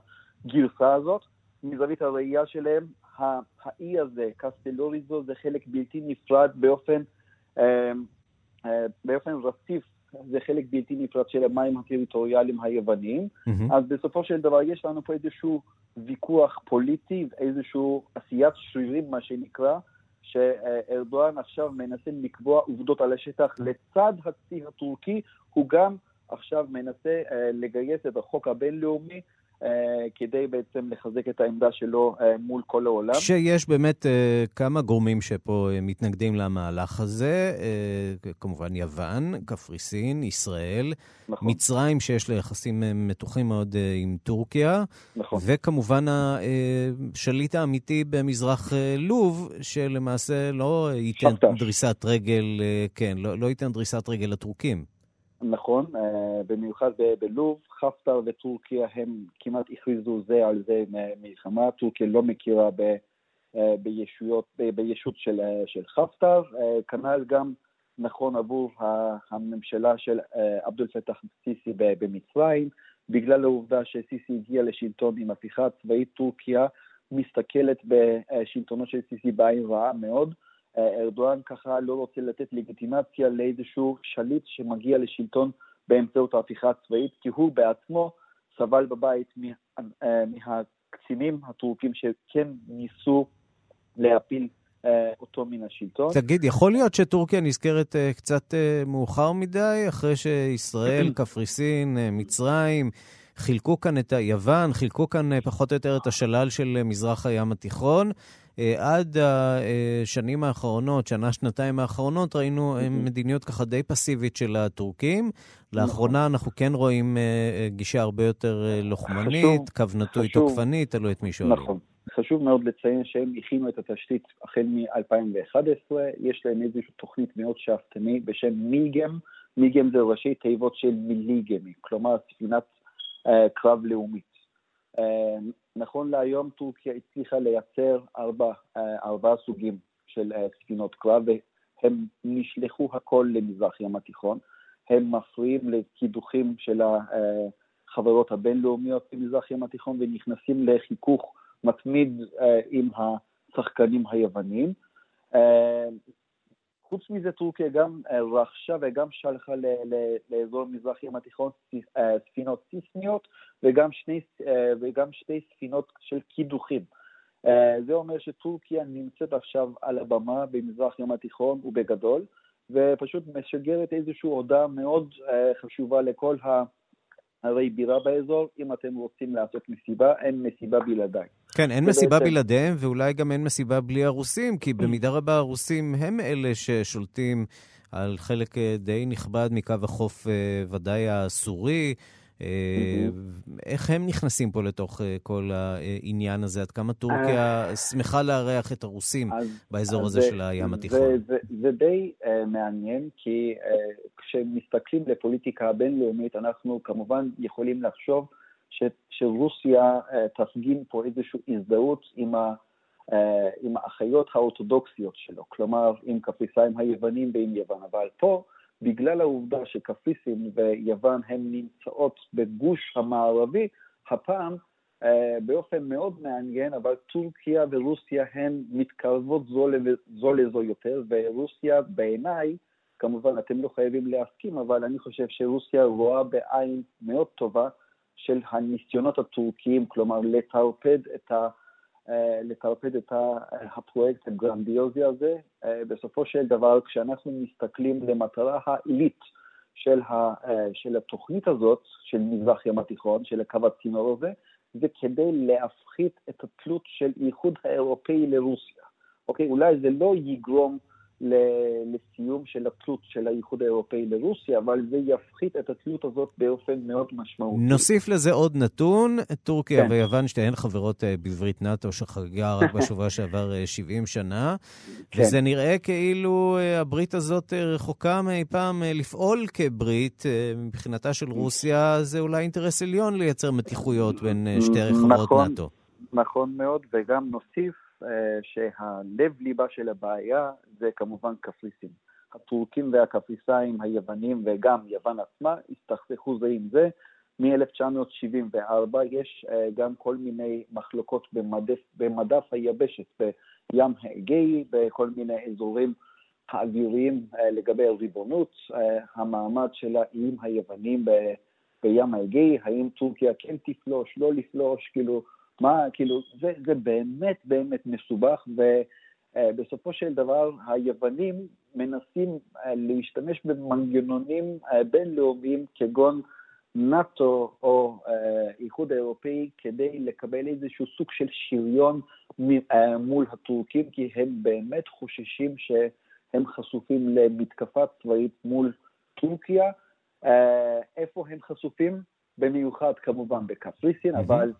הגרסה הזאת. מזווית הראייה שלהם, האי הזה, קסטלוריזו, זה חלק בלתי נפרד באופן, אה, אה, באופן רציף, זה חלק בלתי נפרד של המים הטריטוריאליים היווניים. Mm-hmm. אז בסופו של דבר יש לנו פה איזשהו ויכוח פוליטי, איזשהו עשיית שרירים, מה שנקרא, שארדואן עכשיו מנסה לקבוע עובדות על השטח לצד הצי הטורקי, הוא גם עכשיו מנסה uh, לגייס את החוק הבינלאומי כדי בעצם לחזק את העמדה שלו מול כל העולם. שיש באמת כמה גורמים שפה מתנגדים למהלך הזה, כמובן יוון, קפריסין, ישראל, נכון. מצרים שיש לה יחסים מתוחים מאוד עם טורקיה, נכון. וכמובן השליט האמיתי במזרח לוב, שלמעשה לא ייתן שפטה. דריסת רגל, כן, לא, לא ייתן דריסת רגל לטורקים. נכון, במיוחד בלוב, חפטר וטורקיה הם כמעט הכריזו זה על זה מלחמה, טורקיה לא מכירה ב, בישויות, בישות של, של חפטר, כנ"ל גם נכון עבור הממשלה של עבדול פתח סיסי במצרים, בגלל העובדה שסיסי הגיע לשלטון עם הפיכה צבאית, טורקיה מסתכלת בשלטונו של סיסי בעין רעה מאוד, ארדואן ככה לא רוצה לתת לגיטימציה לאיזשהו שליט שמגיע לשלטון באמצעות ההפיכה הצבאית, כי הוא בעצמו סבל בבית אה, מהקצינים הטורקים שכן ניסו להפיל אה, אותו מן השלטון. תגיד, יכול להיות שטורקיה נזכרת אה, קצת מאוחר מדי, אחרי שישראל, קפריסין, מצרים, חילקו כאן את יוון, חילקו כאן פחות או יותר את השלל של מזרח הים התיכון. עד השנים האחרונות, שנה-שנתיים האחרונות, ראינו מדיניות ככה די פסיבית של הטורקים. לאחרונה נכון. אנחנו כן רואים גישה הרבה יותר לוחמנית, קו נטוי תוקפני, תלוי את מי שואלים. נכון. חשוב מאוד לציין שהם הכינו את התשתית החל מ-2011, יש להם איזושהי תוכנית מאוד שאפתני בשם מיגם, מיגם זה ראשי תיבות של מיליגמי, כלומר ספינת קרב לאומית. Uh, נכון להיום טורקיה הצליחה לייצר ארבע, אה, ארבעה סוגים של אה, ספינות קרב, והם נשלחו הכל למזרח ים התיכון. הם מפריעים לקידוחים של החברות הבינלאומיות במזרח ים התיכון ונכנסים לחיכוך מתמיד אה, עם השחקנים היוונים. חוץ מזה, טורקיה גם אה, רכשה וגם שלחה לאזור מזרח ים התיכון אה, ספינות סיסמיות וגם שני, אה, וגם שתי ספינות של קידוחים. זה אומר שטורקיה נמצאת עכשיו על הבמה במזרח ים התיכון ובגדול, ופשוט משגרת איזושהי הודעה מאוד חשובה לכל. הרי בירה באזור, אם אתם רוצים לעשות מסיבה, אין מסיבה בלעדיי. כן, אין מסיבה בלעדיהם, ואולי גם אין מסיבה בלי הרוסים, כי במידה רבה הרוסים הם אלה ששולטים על חלק אה, די נכבד מקו החוף, אה, ודאי הסורי. אה, איך הם נכנסים פה לתוך כל העניין הזה? עד כמה טורקיה שמחה לארח את הרוסים באזור הזה של הים התיכון? זה די מעניין, כי כשמסתכלים לפוליטיקה הבינלאומית, אנחנו כמובן יכולים לחשוב ש, שרוסיה uh, תפגין פה איזושהי הזדהות עם, ה, uh, עם האחיות האורתודוקסיות שלו, כלומר עם קפריסאים היוונים ועם יוון, אבל פה, בגלל העובדה שקפריסין ויוון הן נמצאות בגוש המערבי, הפעם uh, באופן מאוד מעניין, אבל טורקיה ורוסיה הן מתקרבות זו, זו לזו יותר, ורוסיה בעיניי, כמובן אתם לא חייבים להסכים, אבל אני חושב שרוסיה רואה בעין מאוד טובה של הניסיונות הטורקיים, כלומר לטרפד את, ה, אה, לטרפד את הפרויקט הגרנדיוזי הזה. אה, בסופו של דבר, כשאנחנו מסתכלים למטרה העילית של, ה, אה, של התוכנית הזאת, של מזרח ים התיכון, של הקו הצינור הזה, זה כדי להפחית את התלות של האיחוד האירופאי לרוסיה. אוקיי, אולי זה לא יגרום לסיום של התלות של האיחוד האירופאי לרוסיה, אבל זה יפחית את התלות הזאת באופן מאוד משמעותי. נוסיף לזה עוד נתון, טורקיה כן. ויוון שתיהן חברות אה, בברית נאט"ו שחגגה רק בשבוע שעבר 70 אה, שנה, כן. וזה נראה כאילו אה, הברית הזאת רחוקה מאי פעם לפעול כברית. מבחינתה של רוסיה זה אולי אינטרס עליון לייצר מתיחויות בין שתי חברות נכון, נאט"ו. נכון מאוד, וגם נוסיף שהלב ליבה של הבעיה זה כמובן קפריסין. הטורקים והקפריסאים, היוונים וגם יוון עצמה הסתכסכו זה עם זה. מ-1974 יש אה, גם כל מיני מחלוקות במדף, במדף היבשת בים האגאי, בכל מיני אזורים האוויריים אה, לגבי הריבונות, המעמד של האיים היוונים בים האגאי, האם טורקיה כן תפלוש, לא לפלוש, כאילו מה, כאילו, זה, זה באמת באמת מסובך, ובסופו של דבר היוונים מנסים אה, להשתמש במנגנונים אה, בינלאומיים כגון נאט"ו או האיחוד האירופאי כדי לקבל איזשהו סוג של שריון מול הטורקים, כי הם באמת חוששים שהם חשופים למתקפה צבאית מול טורקיה. איפה הם חשופים? במיוחד כמובן בקפריסין. אבל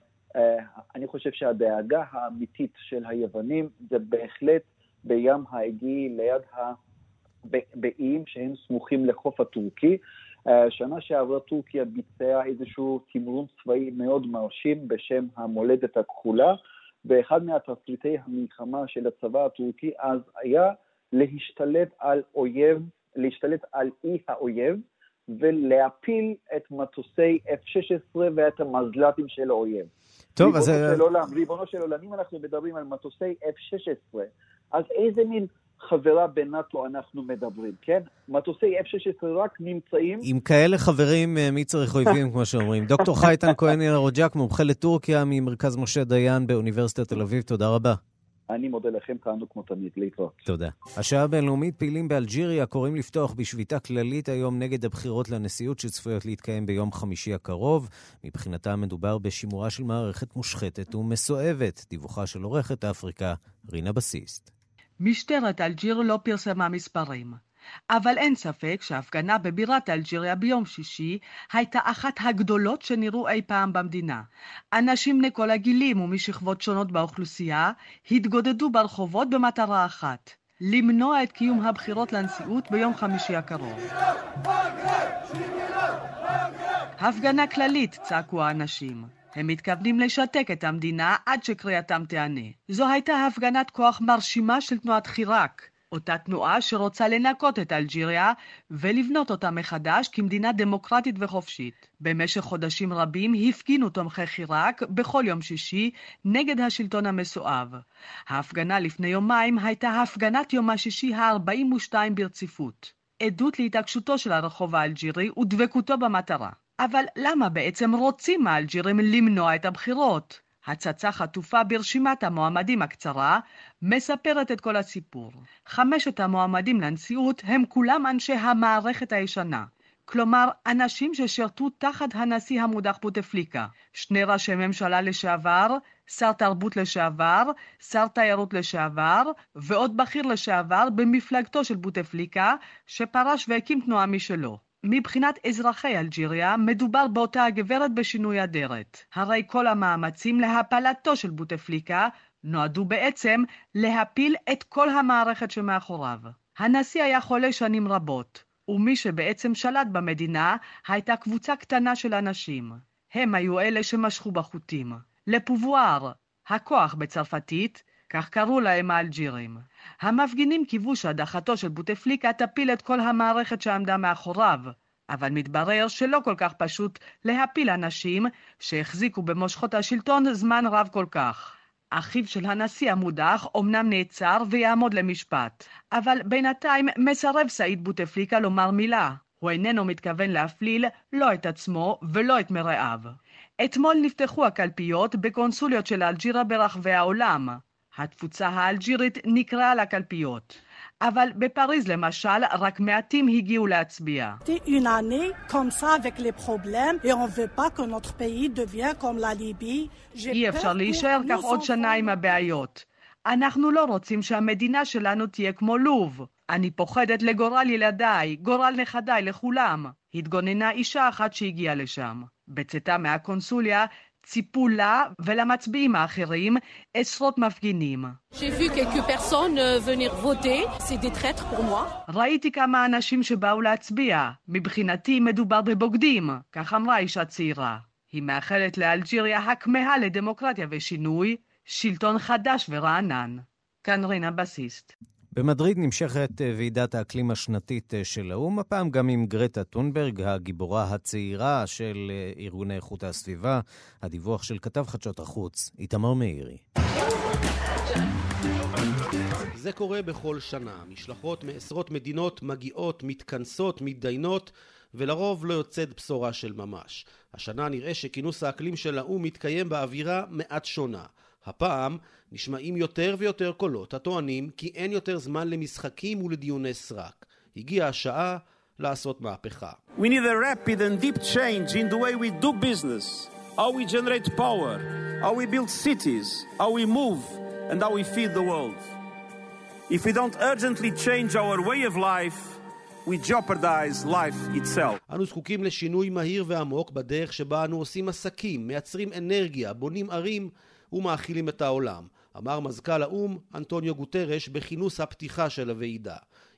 אני חושב שהדאגה האמיתית של היוונים זה בהחלט בים האגי ליד ה... באיים שהם סמוכים לחוף הטורקי. Uh, שנה שעברה טורקיה ביצעה איזשהו תמרון צבאי מאוד מרשים בשם המולדת הכחולה, ואחד מהתפריטי המלחמה של הצבא הטורקי אז היה להשתלט על אויב, להשתלט על אי האויב, ולהפיל את מטוסי F-16 ואת המזל"טים של האויב. טוב, אז... ריבונו של עולם, אם אנחנו מדברים על מטוסי F-16, אז איזה מין חברה בנאט"ו אנחנו מדברים, כן? מטוסי F-16 רק נמצאים... עם כאלה חברים, אה, מי צריך אויבים, כמו שאומרים. דוקטור חייטן כהן ילרוג'ק, מומחה לטורקיה ממרכז משה דיין באוניברסיטת תל אביב, תודה רבה. אני מודה לכם, תענו כמו תמיד, להתראות. תודה. השעה הבינלאומית פעילים באלג'יריה קוראים לפתוח בשביתה כללית היום נגד הבחירות לנשיאות שצפויות להתקיים ביום חמישי הקרוב. מבחינתם מדובר בשימורה של מערכת מושחתת ומסואבת. דיווחה של עורכת אפריקה, רינה בסיסט. משטרת אלג'יר לא פרסמה מספרים. אבל אין ספק שההפגנה בבירת אלג'יריה ביום שישי הייתה אחת הגדולות שנראו אי פעם במדינה. אנשים בני כל הגילים ומשכבות שונות באוכלוסייה התגודדו ברחובות במטרה אחת, למנוע את קיום הבחירות לנשיאות ביום חמישי הקרוב. הפגנה כללית, צעקו האנשים. הם מתכוונים לשתק את המדינה עד שקריאתם תיענה. זו הייתה הפגנת כוח מרשימה של תנועת חיראק, אותה תנועה שרוצה לנקות את אלג'יריה ולבנות אותה מחדש כמדינה דמוקרטית וחופשית. במשך חודשים רבים הפגינו תומכי חיראק בכל יום שישי נגד השלטון המסואב. ההפגנה לפני יומיים הייתה הפגנת יום השישי ה-42 ברציפות. עדות להתעקשותו של הרחוב האלג'ירי ודבקותו במטרה. אבל למה בעצם רוצים האלג'ירים למנוע את הבחירות? הצצה חטופה ברשימת המועמדים הקצרה מספרת את כל הסיפור. חמשת המועמדים לנשיאות הם כולם אנשי המערכת הישנה. כלומר, אנשים ששירתו תחת הנשיא המודח בוטפליקה, שני ראשי ממשלה לשעבר, שר תרבות לשעבר, שר תיירות לשעבר, ועוד בכיר לשעבר במפלגתו של בוטפליקה, שפרש והקים תנועה משלו. מבחינת אזרחי אלג'יריה, מדובר באותה הגברת בשינוי אדרת. הרי כל המאמצים להפלתו של בוטפליקה נועדו בעצם להפיל את כל המערכת שמאחוריו. הנשיא היה חולה שנים רבות, ומי שבעצם שלט במדינה הייתה קבוצה קטנה של אנשים. הם היו אלה שמשכו בחוטים. לפובואר, הכוח בצרפתית, כך קראו להם האלג'ירים. המפגינים קיוו שהדחתו של בוטפליקה תפיל את כל המערכת שעמדה מאחוריו, אבל מתברר שלא כל כך פשוט להפיל אנשים שהחזיקו במושכות השלטון זמן רב כל כך. אחיו של הנשיא המודח אומנם נעצר ויעמוד למשפט, אבל בינתיים מסרב סעיד בוטפליקה לומר מילה. הוא איננו מתכוון להפליל לא את עצמו ולא את מרעיו. אתמול נפתחו הקלפיות בקונסוליות של אלג'ירה ברחבי העולם. התפוצה האלג'ירית נקראה לקלפיות. אבל בפריז למשל, רק מעטים הגיעו להצביע. אי אפשר להישאר כך עוד שנה עם הבעיות. אנחנו לא רוצים שהמדינה שלנו תהיה כמו לוב. אני פוחדת לגורל ילדיי, גורל נכדיי, לכולם. התגוננה אישה אחת שהגיעה לשם. בצאתה מהקונסוליה, ציפו לה ולמצביעים האחרים עשרות מפגינים. ראיתי כמה אנשים שבאו להצביע. מבחינתי מדובר בבוגדים, כך אמרה אישה צעירה. היא מאחלת לאלג'יריה הכמהה לדמוקרטיה ושינוי, שלטון חדש ורענן. כאן רינה בסיסט. במדריד נמשכת אה, ועידת האקלים השנתית אה, של האו"ם, הפעם גם עם גרטה טונברג, הגיבורה הצעירה של אה, ארגוני איכות הסביבה. הדיווח של כתב חדשות החוץ, איתמר מאירי. זה קורה בכל שנה. משלחות מעשרות מדינות מגיעות, מתכנסות, מתדיינות, ולרוב לא יוצאת בשורה של ממש. השנה נראה שכינוס האקלים של האו"ם מתקיים באווירה מעט שונה. הפעם נשמעים יותר ויותר קולות הטוענים כי אין יותר זמן למשחקים ולדיוני סרק. הגיעה השעה לעשות מהפכה. We need a rapid and deep change in the way we do business, how we generate power, how we build cities, how we move, and how we feed the world. If we don't urgently change our way of life, we jeopardize life itself. אנו זקוקים לשינוי מהיר ועמוק בדרך שבה אנו עושים עסקים, מייצרים אנרגיה, בונים ערים ומאכילים את העולם, אמר מזכ"ל האו"ם אנטוניו גוטרש בכינוס הפתיחה של הוועידה.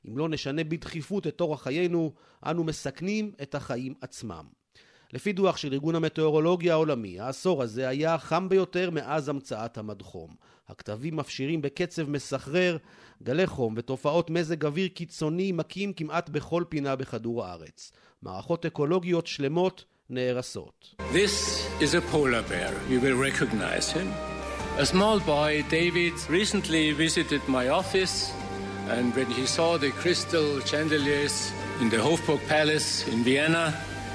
אם לא נשנה בדחיפות את אורח חיינו, אנו מסכנים את החיים עצמם. לפי דוח של ארגון המטאורולוגיה העולמי, העשור הזה היה החם ביותר מאז המצאת המדחום. הכתבים מפשירים בקצב מסחרר, גלי חום ותופעות מזג אוויר קיצוני מכים כמעט בכל פינה בכדור הארץ. מערכות אקולוגיות שלמות נהרסות. This is a polar bear. You will recognize him. A small boy, David, recently visited my office and when he saw the crystal chandeliers in the Hofburg Palace in Vienna,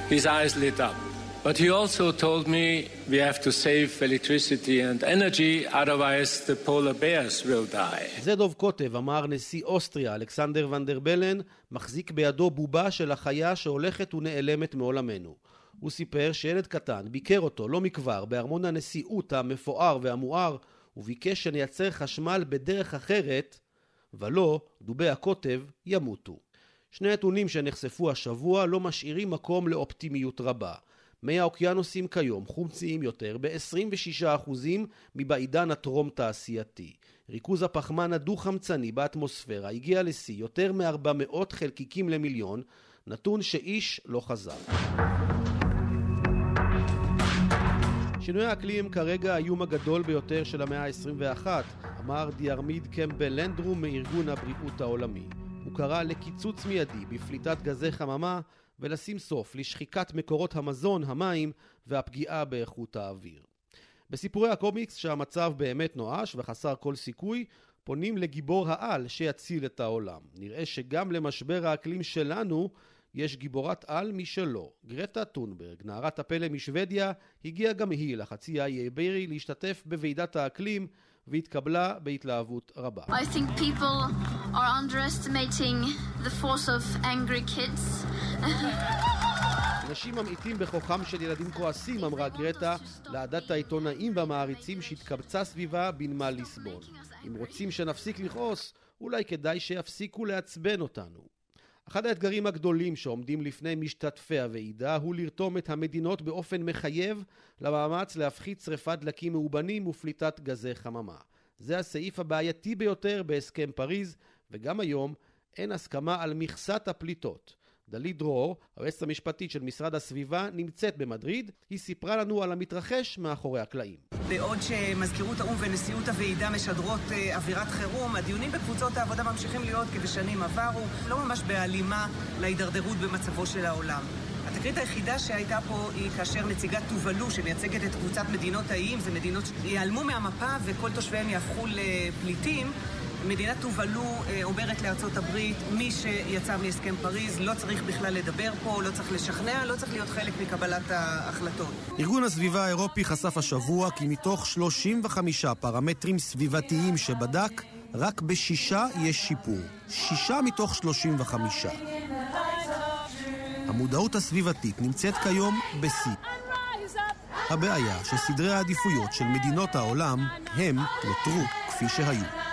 his eyes lit up. But he also told me we have to save electricity and energy, otherwise the polar bears will die. זה דוב קוטב, אמר נשיא אוסטריה, אלכסנדר ונדרבלן, מחזיק בידו בובה של החיה שהולכת ונעלמת מעולמנו. הוא סיפר שילד קטן ביקר אותו לא מכבר בארמון הנשיאות המפואר והמואר, וביקש שנייצר חשמל בדרך אחרת, ולא, דובי הקוטב ימותו. שני נתונים שנחשפו השבוע לא משאירים מקום לאופטימיות רבה. מי האוקיינוסים כיום חומציים יותר ב-26% מבעידן הטרום-תעשייתי. ריכוז הפחמן הדו-חמצני באטמוספירה הגיע לשיא יותר מ-400 חלקיקים למיליון, נתון שאיש לא חזר. שינוי האקלים כרגע האיום הגדול ביותר של המאה ה-21, אמר דיארמיד קמבל לנדרום מארגון הבריאות העולמי. הוא קרא לקיצוץ מיידי בפליטת גזי חממה ולשים סוף לשחיקת מקורות המזון, המים והפגיעה באיכות האוויר. בסיפורי הקומיקס שהמצב באמת נואש וחסר כל סיכוי, פונים לגיבור העל שיציל את העולם. נראה שגם למשבר האקלים שלנו יש גיבורת על משלו. גרטה טונברג, נערת הפלא משוודיה, הגיעה גם היא לחצי האי האיברי להשתתף בוועידת האקלים והתקבלה בהתלהבות רבה. I think people are underestimating the force of angry kids. אנשים ממעיטים בכוחם של ילדים כועסים, אמרה גרטה לעדת העיתונאים והמעריצים שהתקבצה סביבה בנמל ליסבון. אם רוצים שנפסיק לכעוס, אולי כדאי שיפסיקו לעצבן אותנו. אחד האתגרים הגדולים שעומדים לפני משתתפי הוועידה הוא לרתום את המדינות באופן מחייב למאמץ להפחית שרפת דלקים מאובנים ופליטת גזי חממה. זה הסעיף הבעייתי ביותר בהסכם פריז, וגם היום אין הסכמה על מכסת הפליטות. דלית דרור, היועצת המשפטית של משרד הסביבה, נמצאת במדריד. היא סיפרה לנו על המתרחש מאחורי הקלעים. בעוד שמזכירות האו"ם ונשיאות הוועידה משדרות אה, אווירת חירום, הדיונים בקבוצות העבודה ממשיכים להיות כבשנים עברו, לא ממש בהלימה להידרדרות במצבו של העולם. התקרית היחידה שהייתה פה היא כאשר נציגת טובלו, שמייצגת את קבוצת מדינות האיים, זה מדינות שיעלמו מהמפה וכל תושביהם יהפכו לפליטים. מדינת טובלו אה, אומרת לארצות הברית, מי שיצא מהסכם פריז לא צריך בכלל לדבר פה, לא צריך לשכנע, לא צריך להיות חלק מקבלת ההחלטות. ארגון הסביבה האירופי חשף השבוע כי מתוך 35 פרמטרים סביבתיים שבדק, רק בשישה יש שיפור. שישה מתוך 35. המודעות הסביבתית נמצאת כיום בשיא. הבעיה שסדרי העדיפויות של מדינות העולם הם נותרו כפי שהיו.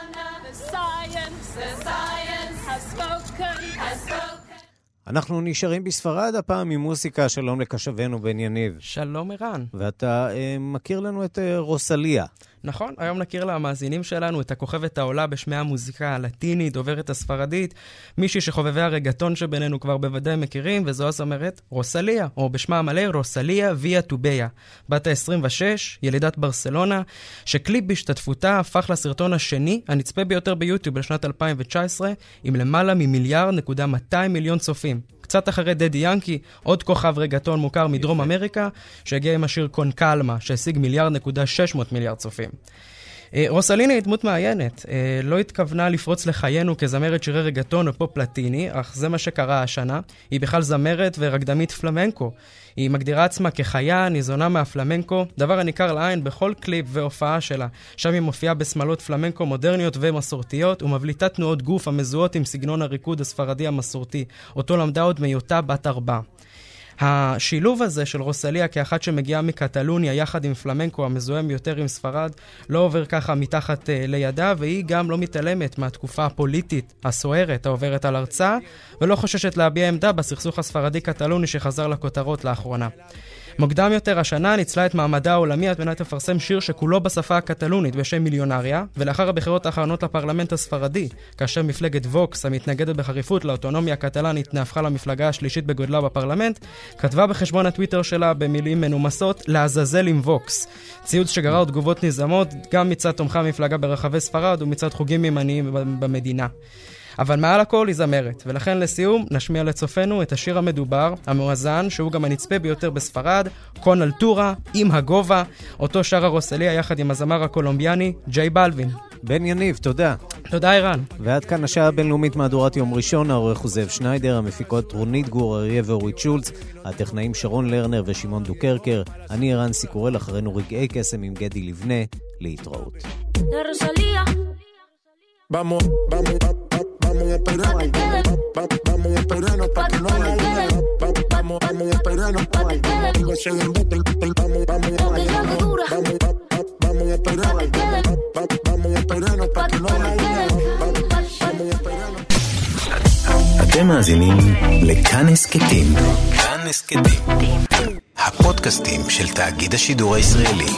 אנחנו נשארים בספרד הפעם עם מוסיקה, שלום לקשבנו בן יניב. שלום ערן. ואתה אה, מכיר לנו את אה, רוסליה. נכון, היום נכיר למאזינים שלנו את הכוכבת העולה בשמי המוזיקה הלטינית, דוברת הספרדית, מישהי שחובבי הרגטון שבינינו כבר בוודאי מכירים, וזו הזמרת רוסליה, או בשמה המלא רוסליה ויה טוביה. בת ה-26, ילידת ברסלונה, שקליפ בהשתתפותה הפך לסרטון השני, הנצפה ביותר ביוטיוב לשנת 2019, עם למעלה ממיליארד נקודה 200 מיליון צופים. קצת אחרי דדי ינקי, עוד כוכב רגטון מוכר מדרום אמריקה, שהגיע עם השיר קונקלמה, שהשיג מיליארד נקודה 600 מיליארד צופים. אה, רוסליני היא דמות מעיינת. אה, לא התכוונה לפרוץ לחיינו כזמרת שירי רגטון או פופ לטיני, אך זה מה שקרה השנה. היא בכלל זמרת ורקדנית פלמנקו. היא מגדירה עצמה כחיה, ניזונה מהפלמנקו, דבר הניכר לעין בכל קליפ והופעה שלה. שם היא מופיעה בשמלות פלמנקו מודרניות ומסורתיות, ומבליטה תנועות גוף המזוהות עם סגנון הריקוד הספרדי המסורתי, אותו למדה עוד מהיותה בת ארבע. השילוב הזה של רוסליה כאחת שמגיעה מקטלוניה יחד עם פלמנקו המזוהם יותר עם ספרד, לא עובר ככה מתחת uh, לידה, והיא גם לא מתעלמת מהתקופה הפוליטית הסוערת העוברת על ארצה, ולא חוששת להביע עמדה בסכסוך הספרדי-קטלוני שחזר לכותרות לאחרונה. מוקדם יותר השנה ניצלה את מעמדה העולמי על מנת לפרסם שיר שכולו בשפה הקטלונית בשם מיליונריה, ולאחר הבחירות האחרונות לפרלמנט הספרדי, כאשר מפלגת ווקס, המתנגדת בחריפות לאוטונומיה הקטלנית, נהפכה למפלגה השלישית בגודלה בפרלמנט, כתבה בחשבון הטוויטר שלה במילים מנומסות, לעזאזל עם ווקס. ציוץ שגרר תגובות נזעמות גם מצד תומכי המפלגה ברחבי ספרד ומצד חוגים ימניים במדינה. אבל מעל הכל היא זמרת, ולכן לסיום נשמיע לצופינו את השיר המדובר, המואזן, שהוא גם הנצפה ביותר בספרד, קון אלטורה, עם הגובה, אותו שרה רוסליה יחד עם הזמר הקולומביאני, ג'יי בלווין. בן יניב, תודה. תודה, ערן. ועד כאן השעה הבינלאומית מהדורת יום ראשון, העורך הוא זאב שניידר, המפיקות רונית גור אריה ואורית שולץ, הטכנאים שרון לרנר ושמעון דוקרקר, אני ערן סיקורל, אחרינו רגעי קסם עם גדי לבנה, להתראות. Vamos, vamos, vamos a esperarnos. Vamos a esperarnos para que no la liga. Vamos, vamos a esperarnos para que no se embote. Vamos, vamos, vamos, vamos, vamos a esperarnos. Vamos a esperarnos para que no la liga. Vamos a esperarnos. אתם מאזינים לכאן הסכתים. כאן הסכתים. הפודקאסטים של תאגיד השידור הישראלי.